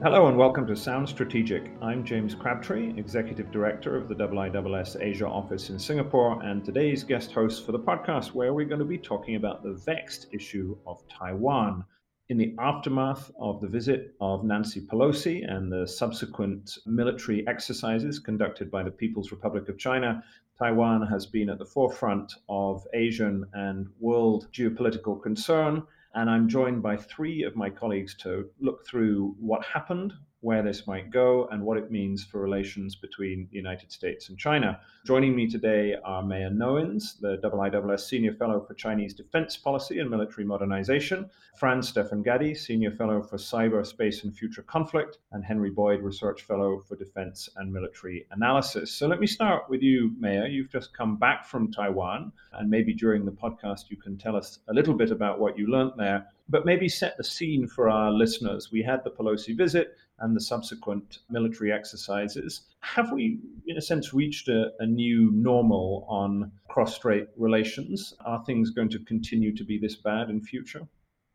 Hello and welcome to Sound Strategic. I'm James Crabtree, Executive Director of the IISS Asia office in Singapore, and today's guest host for the podcast, where we're going to be talking about the vexed issue of Taiwan. In the aftermath of the visit of Nancy Pelosi and the subsequent military exercises conducted by the People's Republic of China, Taiwan has been at the forefront of Asian and world geopolitical concern and I'm joined by three of my colleagues to look through what happened, where this might go, and what it means for relations between the United States and China. Joining me today are Meia Nouwens, the IISS Senior Fellow for Chinese Defense Policy and Military Modernization, Franz Stefan Gady, Senior Fellow for Cyber, Space and Future Conflict, and Henry Boyd, Research Fellow for Defense and Military Analysis. So let me start with you, Meia. You've just come back from Taiwan, and maybe during the podcast you can tell us a little bit about what you learned there but maybe set the scene for our listeners. We had the Pelosi visit and the subsequent military exercises. Have we, in a sense, reached a, a new normal on cross strait relations? Are things going to continue to be this bad in future?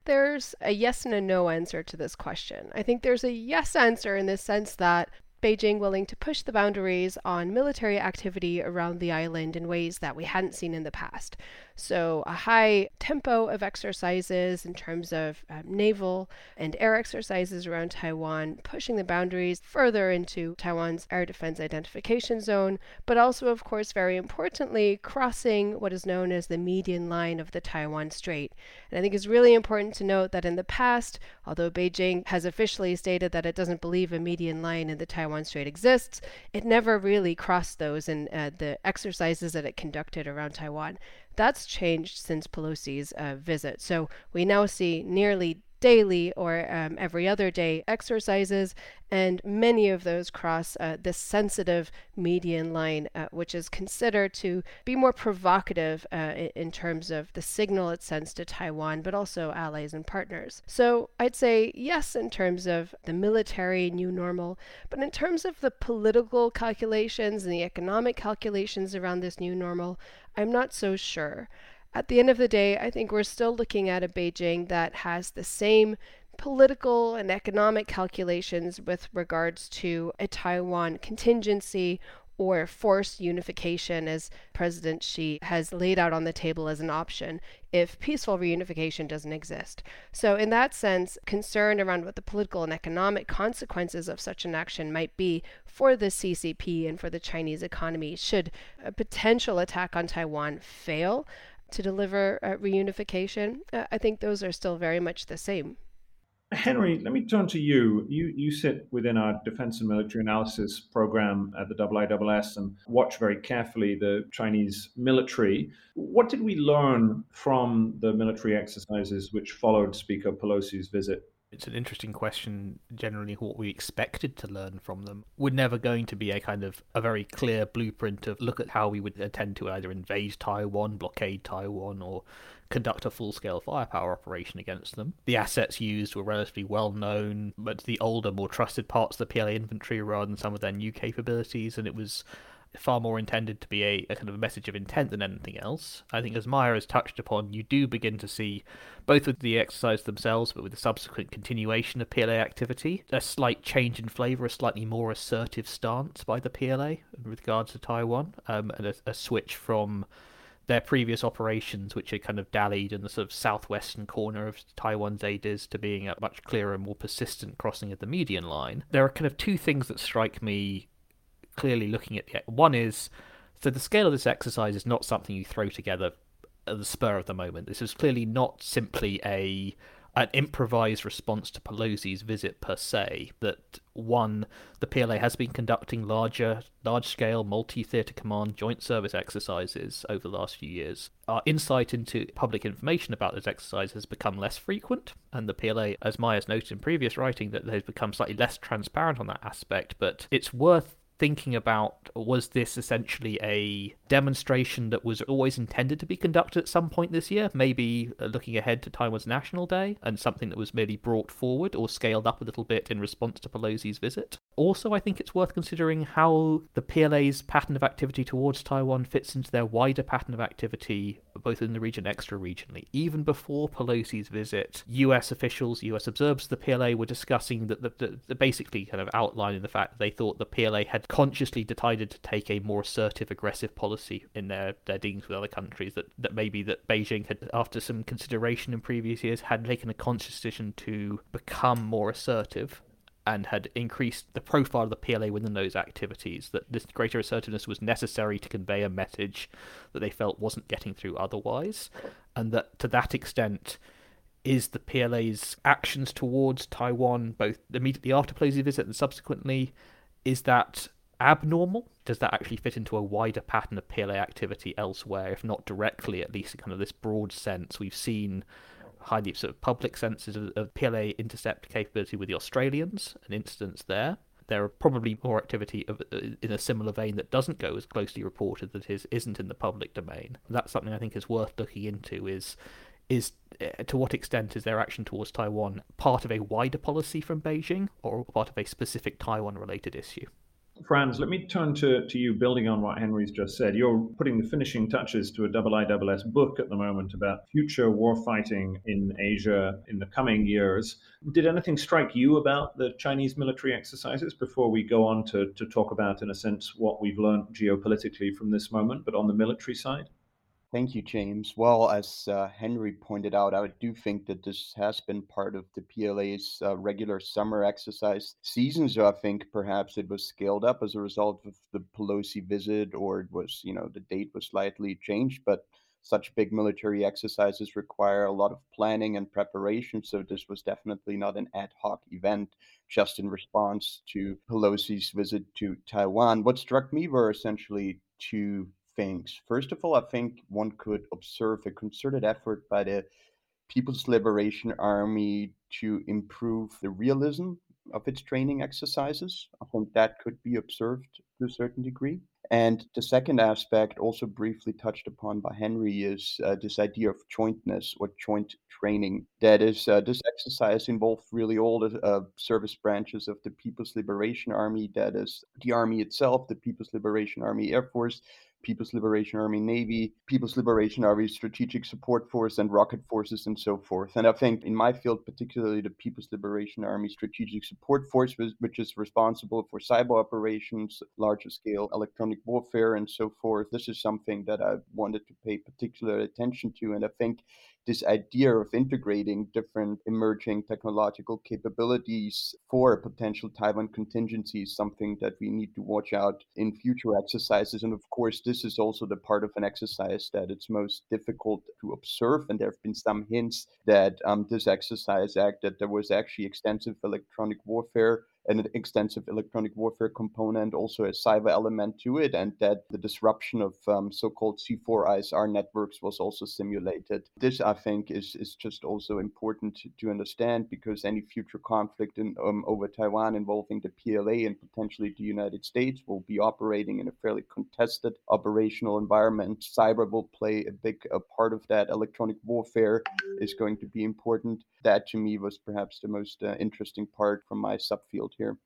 There's a yes and a no answer to this question. I think there's a yes answer in the sense that Beijing willing to push the boundaries on military activity around the island in ways that we hadn't seen in the past. So, a high tempo of exercises in terms of uh, naval and air exercises around Taiwan, pushing the boundaries further into Taiwan's air defense identification zone, but also, of course, very importantly, crossing what is known as the median line of the Taiwan Strait. And I think it's really important to note that in the past, although Beijing has officially stated that it doesn't believe a median line in the Taiwan Strait exists, it never really crossed those in uh, the exercises that it conducted around Taiwan. That's changed since Pelosi's uh, visit. So we now see nearly daily or um, every other day exercises, and many of those cross uh, this sensitive median line, uh, which is considered to be more provocative uh, in terms of the signal it sends to Taiwan, but also allies and partners. So I'd say yes in terms of the military new normal, but in terms of the political calculations and the economic calculations around this new normal, I'm not so sure. At the end of the day, I think we're still looking at a Beijing that has the same political and economic calculations with regards to a Taiwan contingency or forced unification, as President Xi has laid out on the table as an option if peaceful reunification doesn't exist. So, in that sense, concern around what the political and economic consequences of such an action might be for the CCP and for the Chinese economy should a potential attack on Taiwan fail to deliver uh, reunification, uh, I think those are still very much the same. Henry, let me turn to you. You you sit within our defense and military analysis program at the IISS and watch very carefully the Chinese military. What did we learn from the military exercises which followed Speaker Pelosi's visit it's an interesting question generally what we expected to learn from them we're never going to be a kind of a very clear blueprint of look at how we would attend to either invade taiwan blockade taiwan or conduct a full-scale firepower operation against them the assets used were relatively well known but the older more trusted parts of the pla infantry rather than some of their new capabilities and it was far more intended to be a, a, kind of a message of intent than anything else. I think, as Meia has touched upon, you do begin to see, both with the exercise themselves, but with the subsequent continuation of PLA activity, a slight change in flavour, a slightly more assertive stance by the PLA with regards to Taiwan, um, and a, a switch from their previous operations, which had kind of dallied in the sort of southwestern corner of Taiwan's ADIZ, to being a much clearer and more persistent crossing of the median line. There are kind of two things that strike me clearly looking at the one is so the scale of this exercise is not something you throw together at the spur of the moment. This is clearly not simply a an improvised response to Pelosi's visit per se. That one, the PLA has been conducting larger, large-scale multi-theatre command joint service exercises over the last few years. Our insight into public information about those exercises has become less frequent, and the PLA, as Myers noted in previous writing, that they've become slightly less transparent on that aspect. But it's worth thinking about was this essentially a demonstration that was always intended to be conducted at some point this year, maybe uh, looking ahead to Taiwan's National Day, and something that was merely brought forward or scaled up a little bit in response to Pelosi's visit? Also, I think it's worth considering how the PLA's pattern of activity towards Taiwan fits into their wider pattern of activity, both in the region and extra regionally. Even before Pelosi's visit, US officials, US observers of the PLA were discussing that the, the, the basically kind of outlining the fact that they thought the PLA had consciously decided to take a more assertive, aggressive policy in their, their dealings with other countries. That, that maybe that Beijing had, after some consideration in previous years, had taken a conscious decision to become more assertive and had increased the profile of the PLA within those activities, that this greater assertiveness was necessary to convey a message that they felt wasn't getting through otherwise, and that to that extent, is the PLA's actions towards Taiwan, both immediately after Pelosi's visit and subsequently, is that abnormal? Does that actually fit into a wider pattern of PLA activity elsewhere, if not directly, at least in kind of this broad sense? We've seen highly sort of public senses of, of PLA intercept capability with the Australians, an instance there. There are probably more activity of, uh, in a similar vein that doesn't go as closely reported that is isn't in the public domain. That's something I think is worth looking into. Is is uh, to what extent is their action towards Taiwan part of a wider policy from Beijing or part of a specific Taiwan related issue? Franz, let me turn to, to you, building on what Henry's just said. You're putting the finishing touches to a IISS book at the moment about future warfighting in Asia in the coming years. Did anything strike you about the Chinese military exercises before we go on to, to talk about, in a sense, what we've learned geopolitically from this moment, but on the military side? Thank you, James. Well, as uh, Henry pointed out, I do think that this has been part of the PLA's uh, regular summer exercise season. So I think perhaps it was scaled up as a result of the Pelosi visit, or it was, you know, the date was slightly changed. But such big military exercises require a lot of planning and preparation. So this was definitely not an ad hoc event just in response to Pelosi's visit to Taiwan. What struck me were essentially two things. First of all, I think one could observe a concerted effort by the People's Liberation Army to improve the realism of its training exercises. I think that could be observed to a certain degree. And the second aspect, also briefly touched upon by Henry, is uh, this idea of jointness or joint training. That is, uh, this exercise involved really all the uh, service branches of the People's Liberation Army. That is, the Army itself, the People's Liberation Army Air Force, People's Liberation Army Navy, People's Liberation Army Strategic Support Force, and rocket forces, and so forth. And I think in my field, particularly the People's Liberation Army Strategic Support Force, which is responsible for cyber operations, larger scale electronic warfare, and so forth, this is something that I wanted to pay particular attention to. And I think this idea of integrating different emerging technological capabilities for a potential Taiwan contingency is something that we need to watch out in future exercises. And of course, this is also the part of an exercise that it's most difficult to observe. And there have been some hints that um, this exercise act that there was actually extensive electronic warfare an extensive electronic warfare component, also a cyber element to it, and that the disruption of um, so-called C4ISR networks was also simulated. This, I think, is is just also important to, to understand because any future conflict in, um, over Taiwan involving the PLA and potentially the United States will be operating in a fairly contested operational environment. Cyber will play a big a part of that. Electronic warfare is going to be important. That to me was perhaps the most uh, interesting part from my subfield here.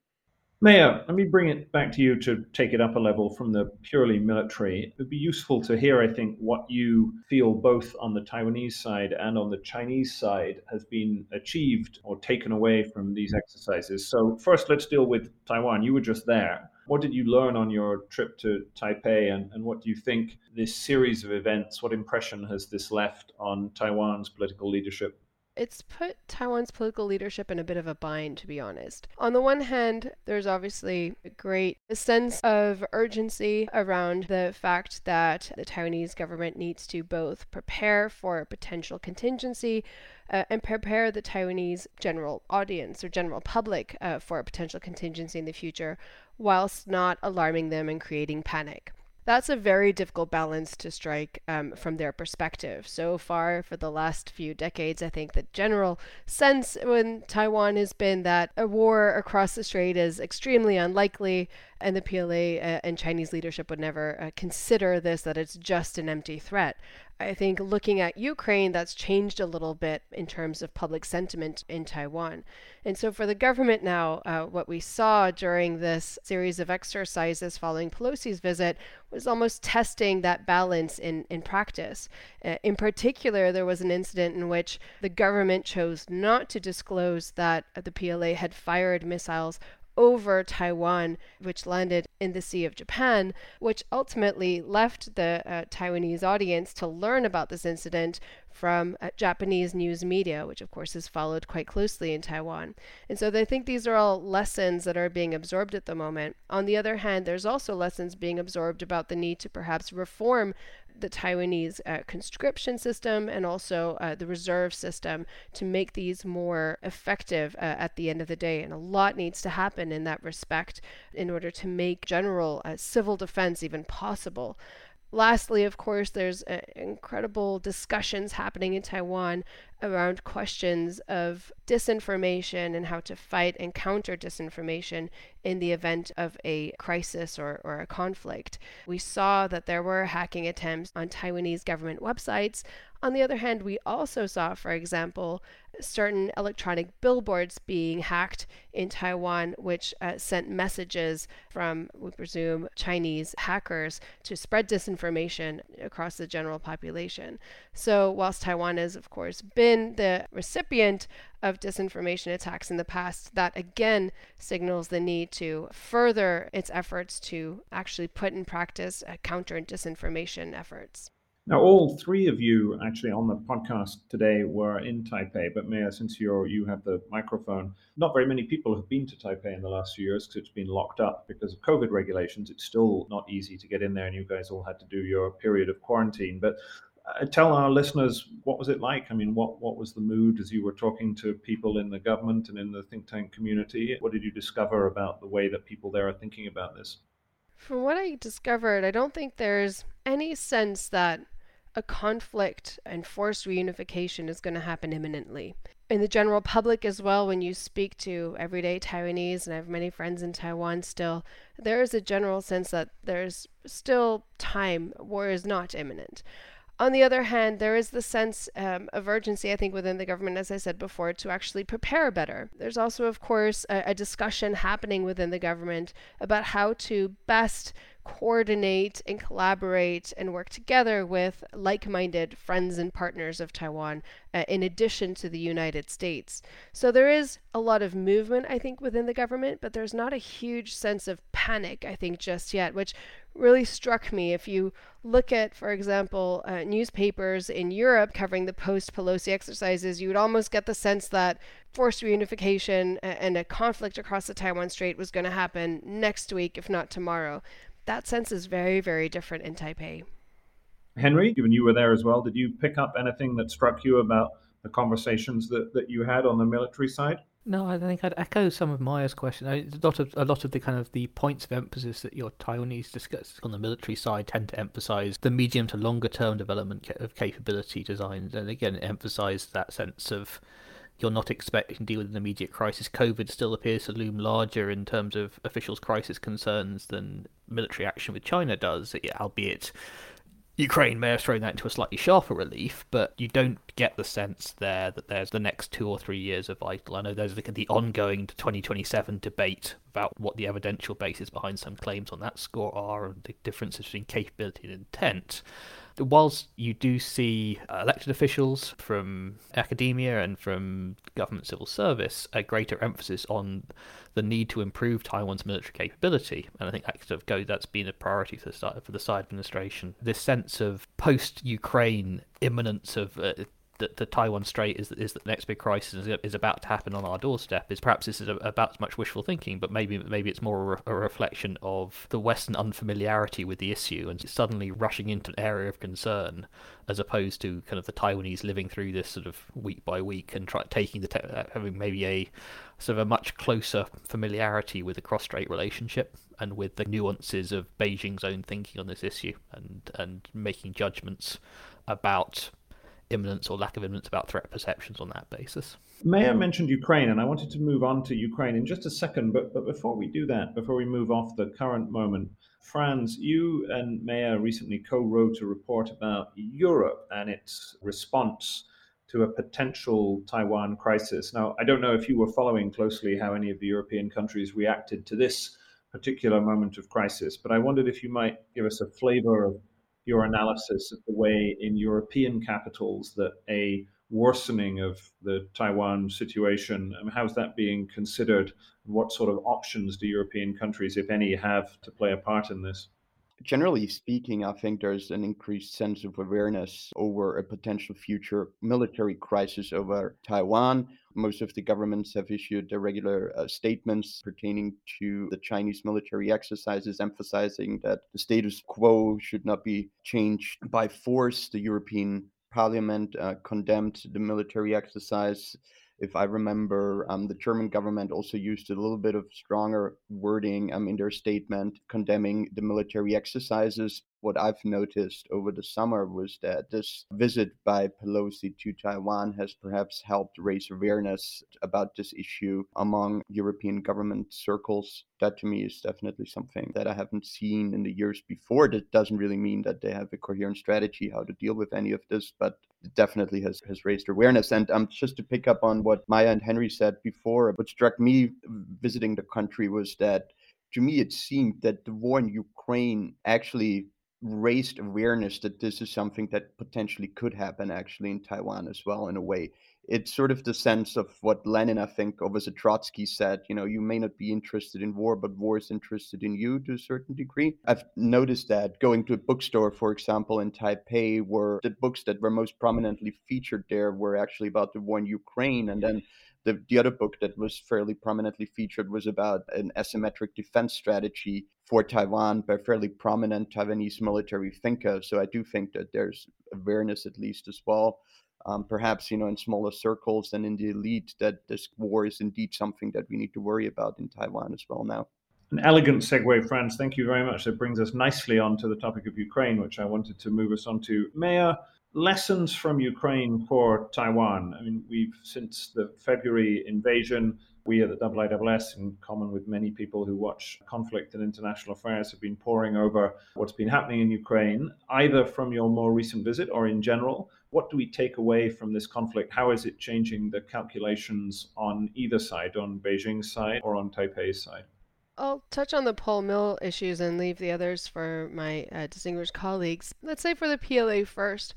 Meia, let me bring it back to you to take it up a level from the purely military. It would be useful to hear, I think, what you feel both on the Taiwanese side and on the Chinese side has been achieved or taken away from these exercises. So, first, let's deal with Taiwan. You were just there. What did you learn on your trip to Taipei, and, and what do you think this series of events, what impression has this left on Taiwan's political leadership? It's put Taiwan's political leadership in a bit of a bind, to be honest. On the one hand, there's obviously a great sense of urgency around the fact that the Taiwanese government needs to both prepare for a potential contingency uh, and prepare the Taiwanese general audience or general public uh, for a potential contingency in the future, whilst not alarming them and creating panic that's a very difficult balance to strike um, from their perspective. So far, for the last few decades, I think the general sense when Taiwan has been that a war across the strait is extremely unlikely, and the PLA uh, and Chinese leadership would never uh, consider this, that it's just an empty threat. I think looking at Ukraine, that's changed a little bit in terms of public sentiment in Taiwan. And so, for the government now, uh, what we saw during this series of exercises following Pelosi's visit was almost testing that balance in, in practice. Uh, in particular, there was an incident in which the government chose not to disclose that the PLA had fired missiles over Taiwan, which landed in the Sea of Japan, which ultimately left the uh, Taiwanese audience to learn about this incident from uh, Japanese news media, which of course is followed quite closely in Taiwan. And so they think these are all lessons that are being absorbed at the moment. On the other hand, there's also lessons being absorbed about the need to perhaps reform the Taiwanese uh, conscription system and also uh, the reserve system to make these more effective uh, at the end of the day. And a lot needs to happen in that respect in order to make general uh, civil defense even possible. Lastly, of course, there's uh, incredible discussions happening in Taiwan around questions of disinformation and how to fight and counter disinformation in the event of a crisis or, or a conflict. We saw that there were hacking attempts on Taiwanese government websites. On the other hand, we also saw, for example, certain electronic billboards being hacked in Taiwan, which uh, sent messages from, we presume, Chinese hackers to spread disinformation across the general population. So, whilst Taiwan has, of course, been the recipient of disinformation attacks in the past, that again signals the need to further its efforts to actually put in practice counter disinformation efforts. Now, all three of you actually on the podcast today were in Taipei, but Meia, since you're you have the microphone, not very many people have been to Taipei in the last few years because it's been locked up because of COVID regulations. It's still not easy to get in there, and you guys all had to do your period of quarantine. But Uh, tell our listeners what was it like? I mean, what what was the mood as you were talking to people in the government and in the think tank community? What did you discover about the way that people there are thinking about this? From what I discovered, I don't think there's any sense that a conflict and forced reunification is going to happen imminently. In the general public as well, when you speak to everyday Taiwanese, and I have many friends in Taiwan still, there is a general sense that there's still time, war is not imminent. On the other hand, there is the sense um, of urgency, I think, within the government, as I said before, to actually prepare better. There's also, of course, a, a discussion happening within the government about how to best coordinate and collaborate and work together with like minded friends and partners of Taiwan, uh, in addition to the United States. So there is a lot of movement, I think, within the government, but there's not a huge sense of panic, I think, just yet, which really struck me. If you look at, for example, uh, newspapers in Europe covering the post Pelosi exercises, you would almost get the sense that forced reunification and a conflict across the Taiwan Strait was going to happen next week, if not tomorrow that sense is very, very different in Taipei. Henry, given you were there as well, did you pick up anything that struck you about the conversations that, that you had on the military side? No, I think I'd echo some of Meia's question. A lot of a lot of the kind of the points of emphasis that your Taiwanese discuss on the military side tend to emphasize the medium to longer term development of capability designs, and again emphasize that sense of you're not expecting to deal with an immediate crisis. COVID still appears to loom larger in terms of officials' crisis concerns than military action with China does, albeit Ukraine may have thrown that into a slightly sharper relief, but you don't get the sense there that there's the next two or three years of vital. I know there's the, the ongoing 2027 debate about what the evidential basis behind some claims on that score are and the differences between capability and intent whilst you do see uh, elected officials from academia and from government civil service a greater emphasis on the need to improve Taiwan's military capability, and I think that sort of go, that's been a priority for the, for the Tsai administration. This sense of post-Ukraine imminence of uh, that the Taiwan Strait is is the next big crisis is, about to happen on our doorstep is perhaps this is about as much wishful thinking, but maybe maybe it's more a, re- a, reflection of the Western unfamiliarity with the issue and suddenly rushing into an area of concern, as opposed to kind of the Taiwanese living through this sort of week by week and try, taking the te- uh, having maybe a sort of a much closer familiarity with the cross-strait relationship and with the nuances of Beijing's own thinking on this issue and and making judgments about imminence or lack of imminence, about threat perceptions on that basis. Meia mentioned Ukraine, and I wanted to move on to Ukraine in just a second. But, but before we do that, before we move off the current moment, Franz, you and Meia recently co wrote a report about Europe and its response to a potential Taiwan crisis. Now, I don't know if you were following closely how any of the European countries reacted to this particular moment of crisis, but I wondered if you might give us a flavor of your analysis of the way in European capitals that a worsening of the Taiwan situation, how's that being considered? What sort of options do European countries, if any, have to play a part in this? Generally speaking, I think there's an increased sense of awareness over a potential future military crisis over Taiwan. Most of the governments have issued their regular uh, statements pertaining to the Chinese military exercises, emphasizing that the status quo should not be changed by force. The European Parliament uh, condemned the military exercise if I remember, um, the German government also used a little bit of stronger wording um, in their statement condemning the military exercises. What I've noticed over the summer was that this visit by Pelosi to Taiwan has perhaps helped raise awareness about this issue among European government circles. That to me is definitely something that I haven't seen in the years before. That doesn't really mean that they have a coherent strategy how to deal with any of this, but it definitely has, has raised awareness. And um, just to pick up on what Meia and Henry said before, what struck me visiting the country was that to me it seemed that the war in Ukraine actually raised awareness that this is something that potentially could happen actually in Taiwan as well in a way it's sort of the sense of what Lenin, I think, or was it Trotsky said, you know, you may not be interested in war, but war is interested in you to a certain degree. I've noticed that going to a bookstore, for example, in Taipei, where the books that were most prominently featured there were actually about the war in Ukraine. And then the, the other book that was fairly prominently featured was about an asymmetric defense strategy for Taiwan by fairly prominent Taiwanese military thinkers. So I do think that there's awareness, at least, as well um, perhaps you know in smaller circles than in the elite that this war is indeed something that we need to worry about in Taiwan as well now. An elegant segue, Franz. Thank you very much. That brings us nicely on to the topic of Ukraine, which I wanted to move us on to. Meia, lessons from Ukraine for Taiwan. I mean, we've since the February invasion, we at the IISS, in common with many people who watch conflict and international affairs, have been poring over what's been happening in Ukraine, either from your more recent visit or in general. What do we take away from this conflict? How is it changing the calculations on either side, on Beijing's side or on Taipei's side? I'll touch on the pol-mil issues and leave the others for my uh, distinguished colleagues. Let's say for the PLA first.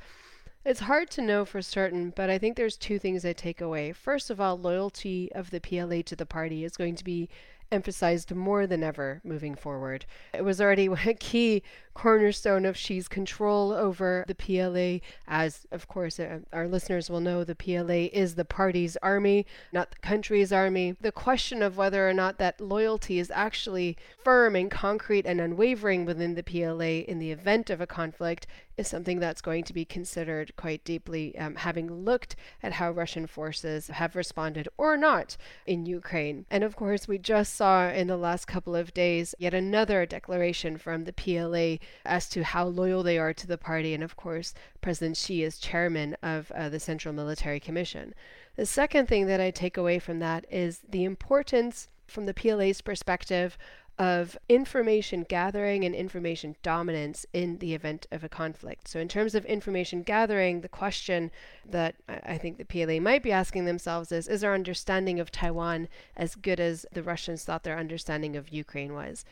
It's hard to know for certain, but I think there's two things I take away. First of all, loyalty of the PLA to the party is going to be emphasized more than ever moving forward. It was already a key cornerstone of Xi's control over the PLA. As, of course, uh, our listeners will know, the PLA is the party's army, not the country's army. The question of whether or not that loyalty is actually firm and concrete and unwavering within the PLA in the event of a conflict is something that's going to be considered quite deeply, um, having looked at how Russian forces have responded or not in Ukraine. And of course, we just saw in the last couple of days yet another declaration from the PLA as to how loyal they are to the party. And of course, President Xi is chairman of uh, the Central Military Commission. The second thing that I take away from that is the importance, from the PLA's perspective, of information gathering and information dominance in the event of a conflict. So, in terms of information gathering, the question that I think the PLA might be asking themselves is Is our understanding of Taiwan as good as the Russians thought their understanding of Ukraine was?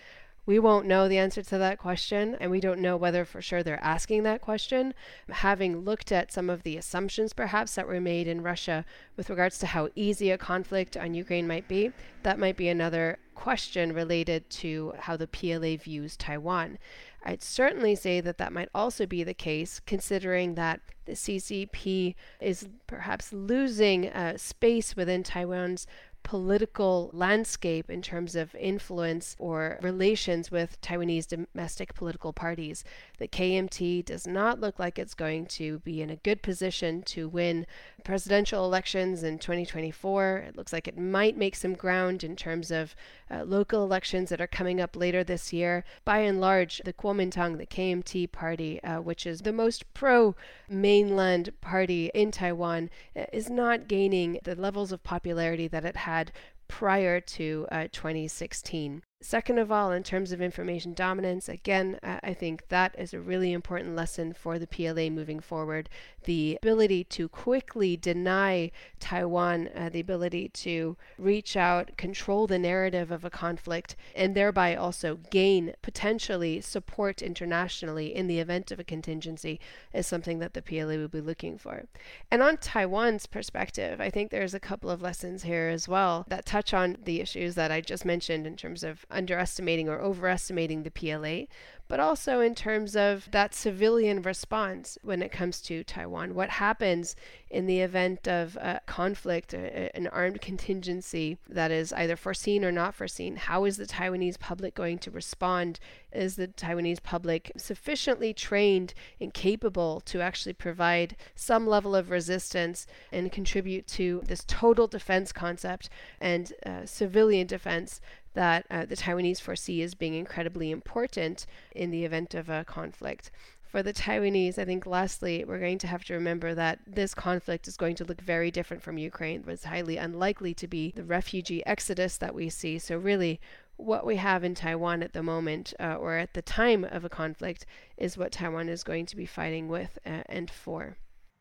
We won't know the answer to that question, and we don't know whether for sure they're asking that question. Having looked at some of the assumptions perhaps that were made in Russia with regards to how easy a conflict on Ukraine might be, that might be another question related to how the PLA views Taiwan. I'd certainly say that that might also be the case, considering that the CCP is perhaps losing uh, space within Taiwan's political landscape in terms of influence or relations with Taiwanese domestic political parties. The KMT does not look like it's going to be in a good position to win presidential elections in 2024. It looks like it might make some ground in terms of uh, local elections that are coming up later this year. By and large, the Kuomintang, the KMT party, uh, which is the most pro mainland party in Taiwan, uh, is not gaining the levels of popularity that it had prior to uh, 2016. Second of all, in terms of information dominance, again, I think that is a really important lesson for the PLA moving forward. The ability to quickly deny Taiwan uh, the ability to reach out, control the narrative of a conflict, and thereby also gain potentially support internationally in the event of a contingency is something that the PLA will be looking for. And on Taiwan's perspective, I think there's a couple of lessons here as well that touch on the issues that I just mentioned in terms of underestimating or overestimating the PLA, but also in terms of that civilian response when it comes to Taiwan. What happens in the event of a conflict, a, an armed contingency that is either foreseen or not foreseen? How is the Taiwanese public going to respond? Is the Taiwanese public sufficiently trained and capable to actually provide some level of resistance and contribute to this total defense concept and uh, civilian defense that uh, the Taiwanese foresee as being incredibly important in the event of a conflict. For the Taiwanese, I think lastly, we're going to have to remember that this conflict is going to look very different from Ukraine. It's highly unlikely to be the refugee exodus that we see. So, really, what we have in Taiwan at the moment, uh, or at the time of a conflict, is what Taiwan is going to be fighting with uh, and for.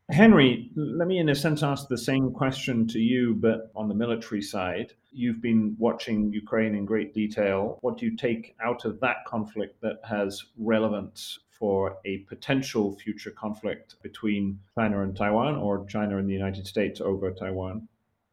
Henry, let me, in a sense, ask the same question to you, but on the military side. You've been watching Ukraine in great detail. What do you take out of that conflict that has relevance for a potential future conflict between China and Taiwan or China and the United States over Taiwan?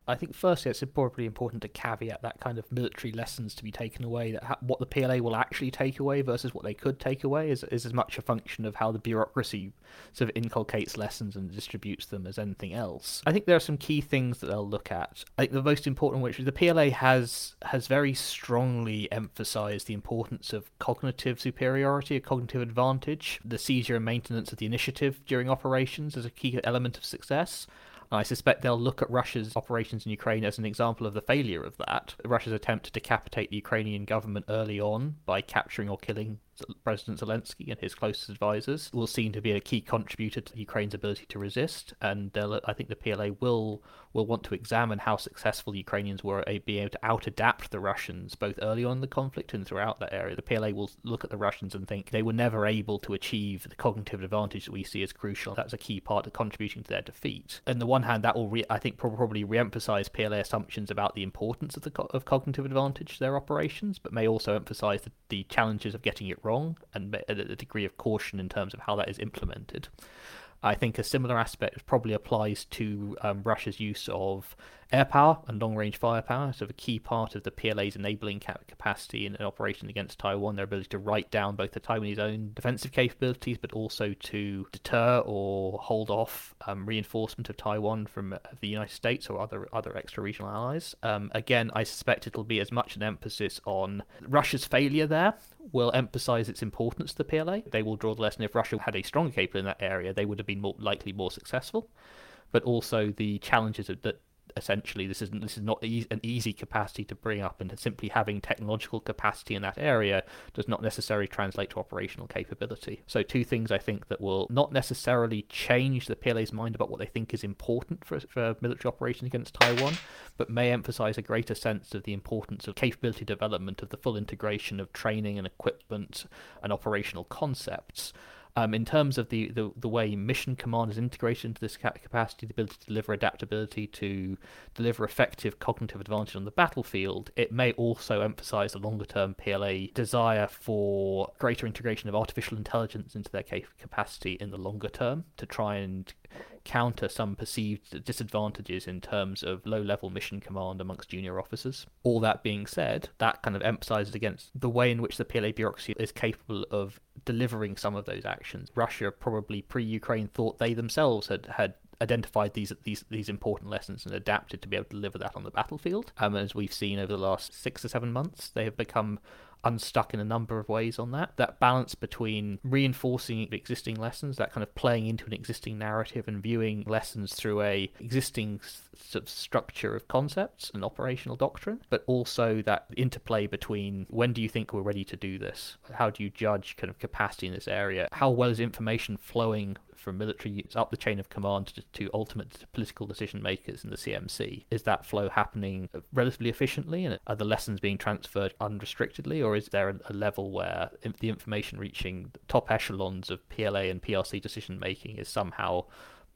I think firstly it's probably important to caveat that kind of military lessons to be taken away. That ha- what the PLA will actually take away versus what they could take away is, is as much a function of how the bureaucracy sort of inculcates lessons and distributes them as anything else. I think there are some key things that they'll look at. I think the most important, which is the PLA has has very strongly emphasised the importance of cognitive superiority, a cognitive advantage, the seizure and maintenance of the initiative during operations as a key element of success. I suspect they'll look at Russia's operations in Ukraine as an example of the failure of that. Russia's attempt to decapitate the Ukrainian government early on by capturing or killing President Zelensky and his closest advisors will seem to be a key contributor to Ukraine's ability to resist. And uh, I think the PLA will will want to examine how successful Ukrainians were at being able to out adapt the Russians both early on in the conflict and throughout that area. The PLA will look at the Russians and think they were never able to achieve the cognitive advantage that we see as crucial. That's a key part of contributing to their defeat. On the one hand, that will re- I think probably re-emphasize PLA assumptions about the importance of the co- of cognitive advantage to their operations, but may also emphasize the, the challenges of getting it wrong and a degree of caution in terms of how that is implemented. I think a similar aspect probably applies to um, Russia's use of air power and long range firepower. So, a key part of the PLA's enabling capacity in an operation against Taiwan, their ability to write down both the Taiwanese own defensive capabilities, but also to deter or hold off um, reinforcement of Taiwan from uh, the United States or other other extra regional allies. Um, again, I suspect it'll be as much an emphasis on Russia's failure there will emphasize its importance to the PLA. They will draw the lesson if Russia had a stronger capability in that area, they would have been more likely more successful. But also the challenges that essentially this isn't this is not e- an easy capacity to bring up and simply having technological capacity in that area does not necessarily translate to operational capability. So two things i think that will not necessarily change the pla's mind about what they think is important for, for military operations against taiwan but may emphasize a greater sense of the importance of capability development of the full integration of training and equipment and operational concepts um, in terms of the, the, the way mission command is integrated into this capacity, the ability to deliver adaptability, to deliver effective cognitive advantage on the battlefield, it may also emphasize the longer term PLA desire for greater integration of artificial intelligence into their capacity in the longer term to try and counter some perceived disadvantages in terms of low level mission command amongst junior officers. All that being said, that kind of emphasizes against the way in which the PLA bureaucracy is capable of delivering some of those actions. Russia, probably pre Ukraine, thought they themselves had, had identified these these these important lessons and adapted to be able to deliver that on the battlefield. Um, as we've seen over the last six or seven months, they have become unstuck in a number of ways on that. That balance between reinforcing existing lessons, that kind of playing into an existing narrative and viewing lessons through a existing sort of structure of concepts and operational doctrine, but also that interplay between when do you think we're ready to do this? How do you judge kind of capacity in this area? How well is information flowing from military up the chain of command to, to ultimate political decision makers in the CMC? Is that flow happening relatively efficiently, and are the lessons being transferred unrestrictedly, or is there a level where the information reaching the top echelons of PLA and PRC decision making is somehow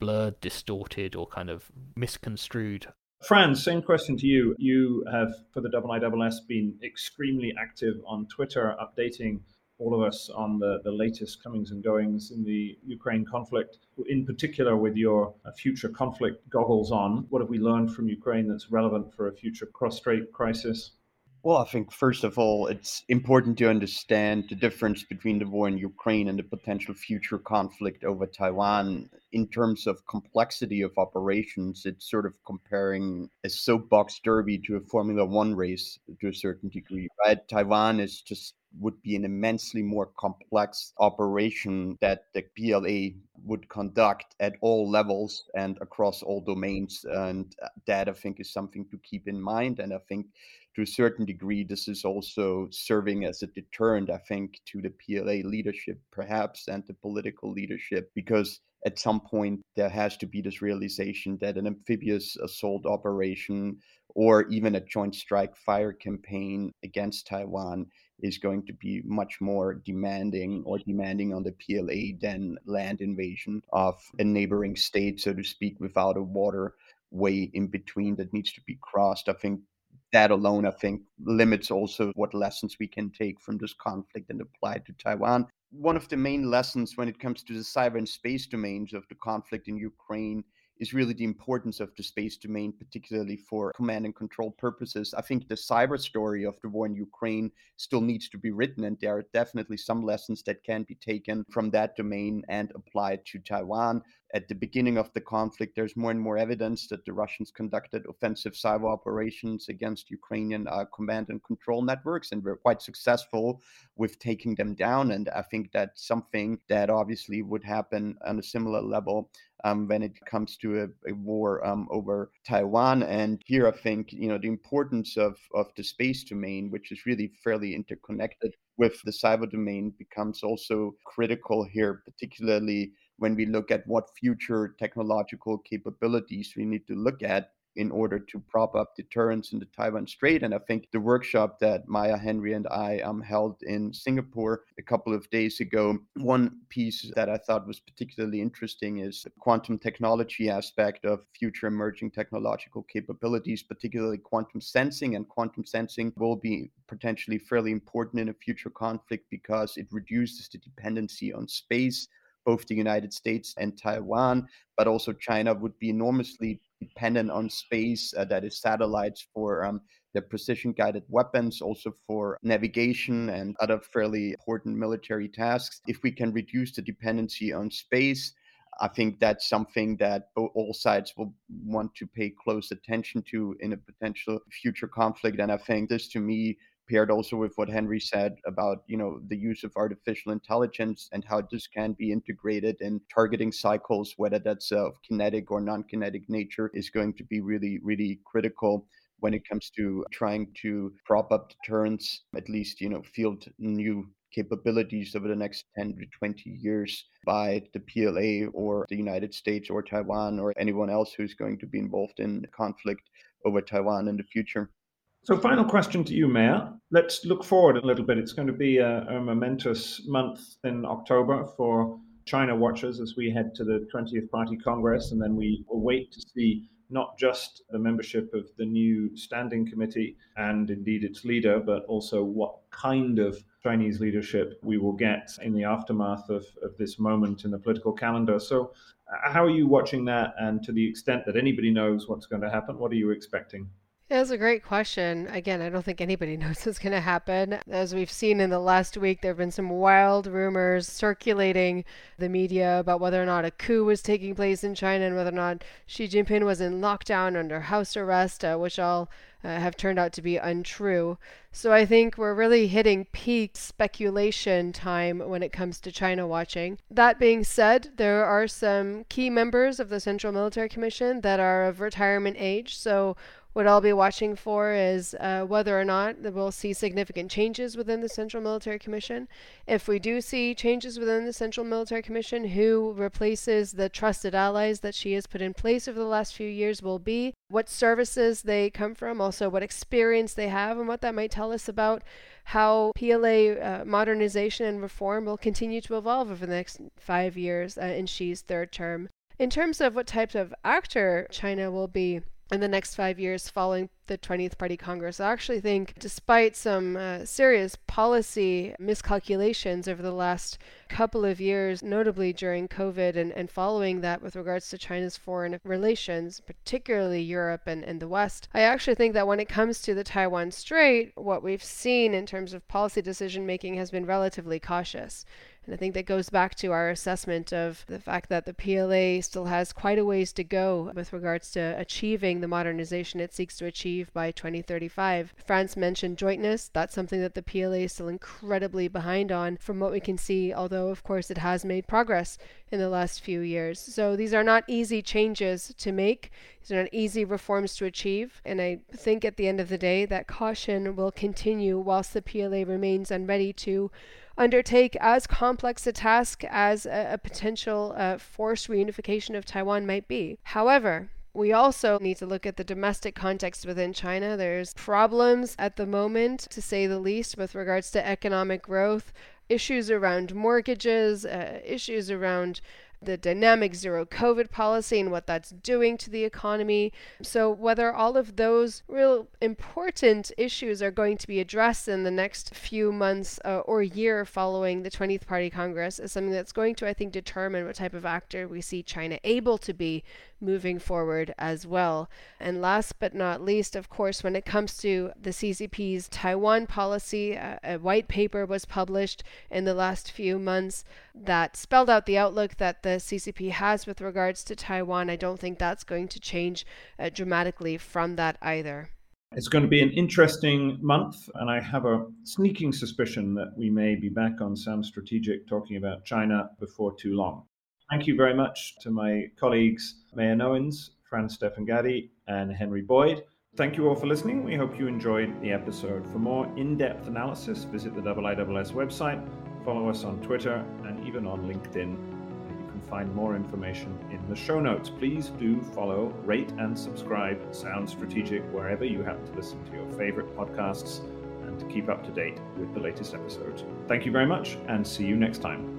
blurred, distorted, or kind of misconstrued Franz, same question to you. You have, for the IISS, been extremely active on Twitter, updating all of us on the, the latest comings and goings in the Ukraine conflict, in particular with your uh, future conflict goggles on. What have we learned from Ukraine that's relevant for a future cross strait crisis? Well, I think first of all, it's important to understand the difference between the war in Ukraine and the potential future conflict over Taiwan. In terms of complexity of operations, it's sort of comparing a soapbox derby to a Formula One race to a certain degree, right? Taiwan is just would be an immensely more complex operation that the PLA would conduct at all levels and across all domains. And uh, that I think is something to keep in mind. And I think to a certain degree, this is also serving as a deterrent, I think, to the PLA leadership, perhaps, and the political leadership, because at some point there has to be this realization that an amphibious assault operation or even a joint strike fire campaign against Taiwan is going to be much more demanding or demanding on the PLA than land invasion of a neighboring state, so to speak, without a water way in between that needs to be crossed. I think that alone, I think, limits also what lessons we can take from this conflict and apply to Taiwan. One of the main lessons when it comes to the cyber and space domains of the conflict in Ukraine is really the importance of the space domain, particularly for command and control purposes. I think the cyber story of the war in Ukraine still needs to be written, and there are definitely some lessons that can be taken from that domain and applied to Taiwan. At the beginning of the conflict, there's more and more evidence that the Russians conducted offensive cyber operations against Ukrainian uh, command and control networks and were quite successful with taking them down. And I think that's something that obviously would happen on a similar level um, when it comes to a, a war um, over Taiwan. And here, I think you know the importance of of the space domain, which is really fairly interconnected with the cyber domain, becomes also critical here, particularly when we look at what future technological capabilities we need to look at in order to prop up deterrence in the Taiwan Strait. And I think the workshop that Meia Henry and I um, held in Singapore a couple of days ago, one piece that I thought was particularly interesting is the quantum technology aspect of future emerging technological capabilities, particularly quantum sensing. And quantum sensing will be potentially fairly important in a future conflict because it reduces the dependency on space both the United States and Taiwan, but also China would be enormously dependent on space, uh, that is satellites for um, the precision guided weapons, also for navigation and other fairly important military tasks. If we can reduce the dependency on space, I think that's something that all sides will want to pay close attention to in a potential future conflict. And I think this, to me, paired also with what Henry said about you know the use of artificial intelligence and how this can be integrated in targeting cycles, whether that's of kinetic or non-kinetic nature, is going to be really really critical when it comes to trying to prop up deterrence, at least you know field new capabilities over the next 10 to 20 years by the PLA or the United States or Taiwan or anyone else who's going to be involved in conflict over Taiwan in the future. So, final question to you, Meia. Let's look forward a little bit. It's going to be a, a, momentous month in October for China watchers as we head to the 20th Party Congress, and then we await to see not just the membership of the new standing committee and indeed its leader, but also what kind of Chinese leadership we will get in the aftermath of, of this moment in the political calendar. So, how are you watching that? And to the extent that anybody knows what's going to happen, what are you expecting? That's a great question. Again, I don't think anybody knows what's going to happen. As we've seen in the last week, there have been some wild rumors circulating the media about whether or not a coup was taking place in China and whether or not Xi Jinping was in lockdown under house arrest, uh, which all uh, have turned out to be untrue. So I think we're really hitting peak speculation time when it comes to China watching. That being said, there are some key members of the Central Military Commission that are of retirement age. So what I'll be watching for is uh, whether or not we'll see significant changes within the Central Military Commission. If we do see changes within the Central Military Commission, who replaces the trusted allies that Xi has put in place over the last few years will be, what services they come from, also what experience they have, and what that might tell us about how PLA uh, modernization and reform will continue to evolve over the next five years uh, in Xi's third term. In terms of what type of actor China will be, in the next five years following the 20th Party Congress. I actually think, despite some uh, serious policy miscalculations over the last couple of years, notably during COVID and, and following that with regards to China's foreign relations, particularly Europe and, and the West, I actually think that when it comes to the Taiwan Strait, what we've seen in terms of policy decision making has been relatively cautious. And I think that goes back to our assessment of the fact that the PLA still has quite a ways to go with regards to achieving the modernization it seeks to achieve by 2035. Franz mentioned jointness. That's something that the PLA is still incredibly behind on from what we can see, although, of course, it has made progress in the last few years. So these are not easy changes to make. These are not easy reforms to achieve. And I think at the end of the day that caution will continue whilst the PLA remains unready to undertake as complex a task as a, a potential uh, forced reunification of Taiwan might be. However, we also need to look at the domestic context within China. There's problems at the moment, to say the least, with regards to economic growth, issues around mortgages, uh, issues around the dynamic zero COVID policy and what that's doing to the economy. So, whether all of those real important issues are going to be addressed in the next few months uh, or year following the 20th Party Congress is something that's going to, I think, determine what type of actor we see China able to be moving forward as well. And last but not least, of course, when it comes to the CCP's Taiwan policy, a, a white paper was published in the last few months that spelled out the outlook that the CCP has with regards to Taiwan. I don't think that's going to change uh, dramatically from that either. It's going to be an interesting month, and I have a sneaking suspicion that we may be back on Sound Strategic talking about China before too long. Thank you very much to my colleagues, Mayor Meia Nouwens, Franz-Stefan Gady, and Henry Boyd. Thank you all for listening. We hope you enjoyed the episode. For more in depth analysis, visit the IISS website, follow us on Twitter, and even on LinkedIn. You can find more information in the show notes. Please do follow, rate, and subscribe Sound Strategic wherever you happen to listen to your favorite podcasts and to keep up to date with the latest episodes. Thank you very much, and see you next time.